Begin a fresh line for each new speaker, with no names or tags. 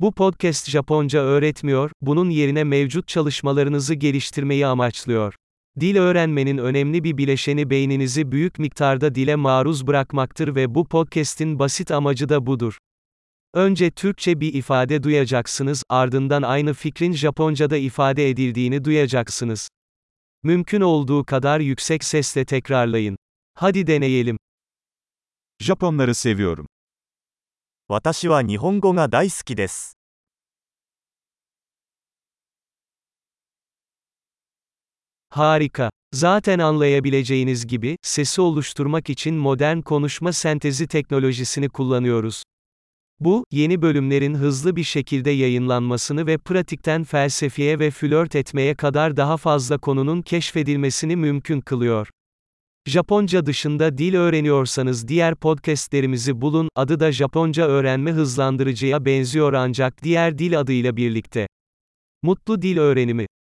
Bu podcast Japonca öğretmiyor, bunun yerine mevcut çalışmalarınızı geliştirmeyi amaçlıyor. Dil öğrenmenin önemli bir bileşeni beyninizi büyük miktarda dile maruz bırakmaktır ve bu podcast'in basit amacı da budur. Önce Türkçe bir ifade duyacaksınız, ardından aynı fikrin Japonca'da ifade edildiğini duyacaksınız. Mümkün olduğu kadar yüksek sesle tekrarlayın. Hadi deneyelim.
Japonları seviyorum.
私は日本語が大好きです。
Harika. Zaten anlayabileceğiniz gibi, sesi oluşturmak için modern konuşma sentezi teknolojisini kullanıyoruz. Bu, yeni bölümlerin hızlı bir şekilde yayınlanmasını ve pratikten felsefeye ve flört etmeye kadar daha fazla konunun keşfedilmesini mümkün kılıyor. Japonca dışında dil öğreniyorsanız diğer podcastlerimizi bulun, adı da Japonca öğrenme hızlandırıcıya benziyor ancak diğer dil adıyla birlikte. Mutlu dil öğrenimi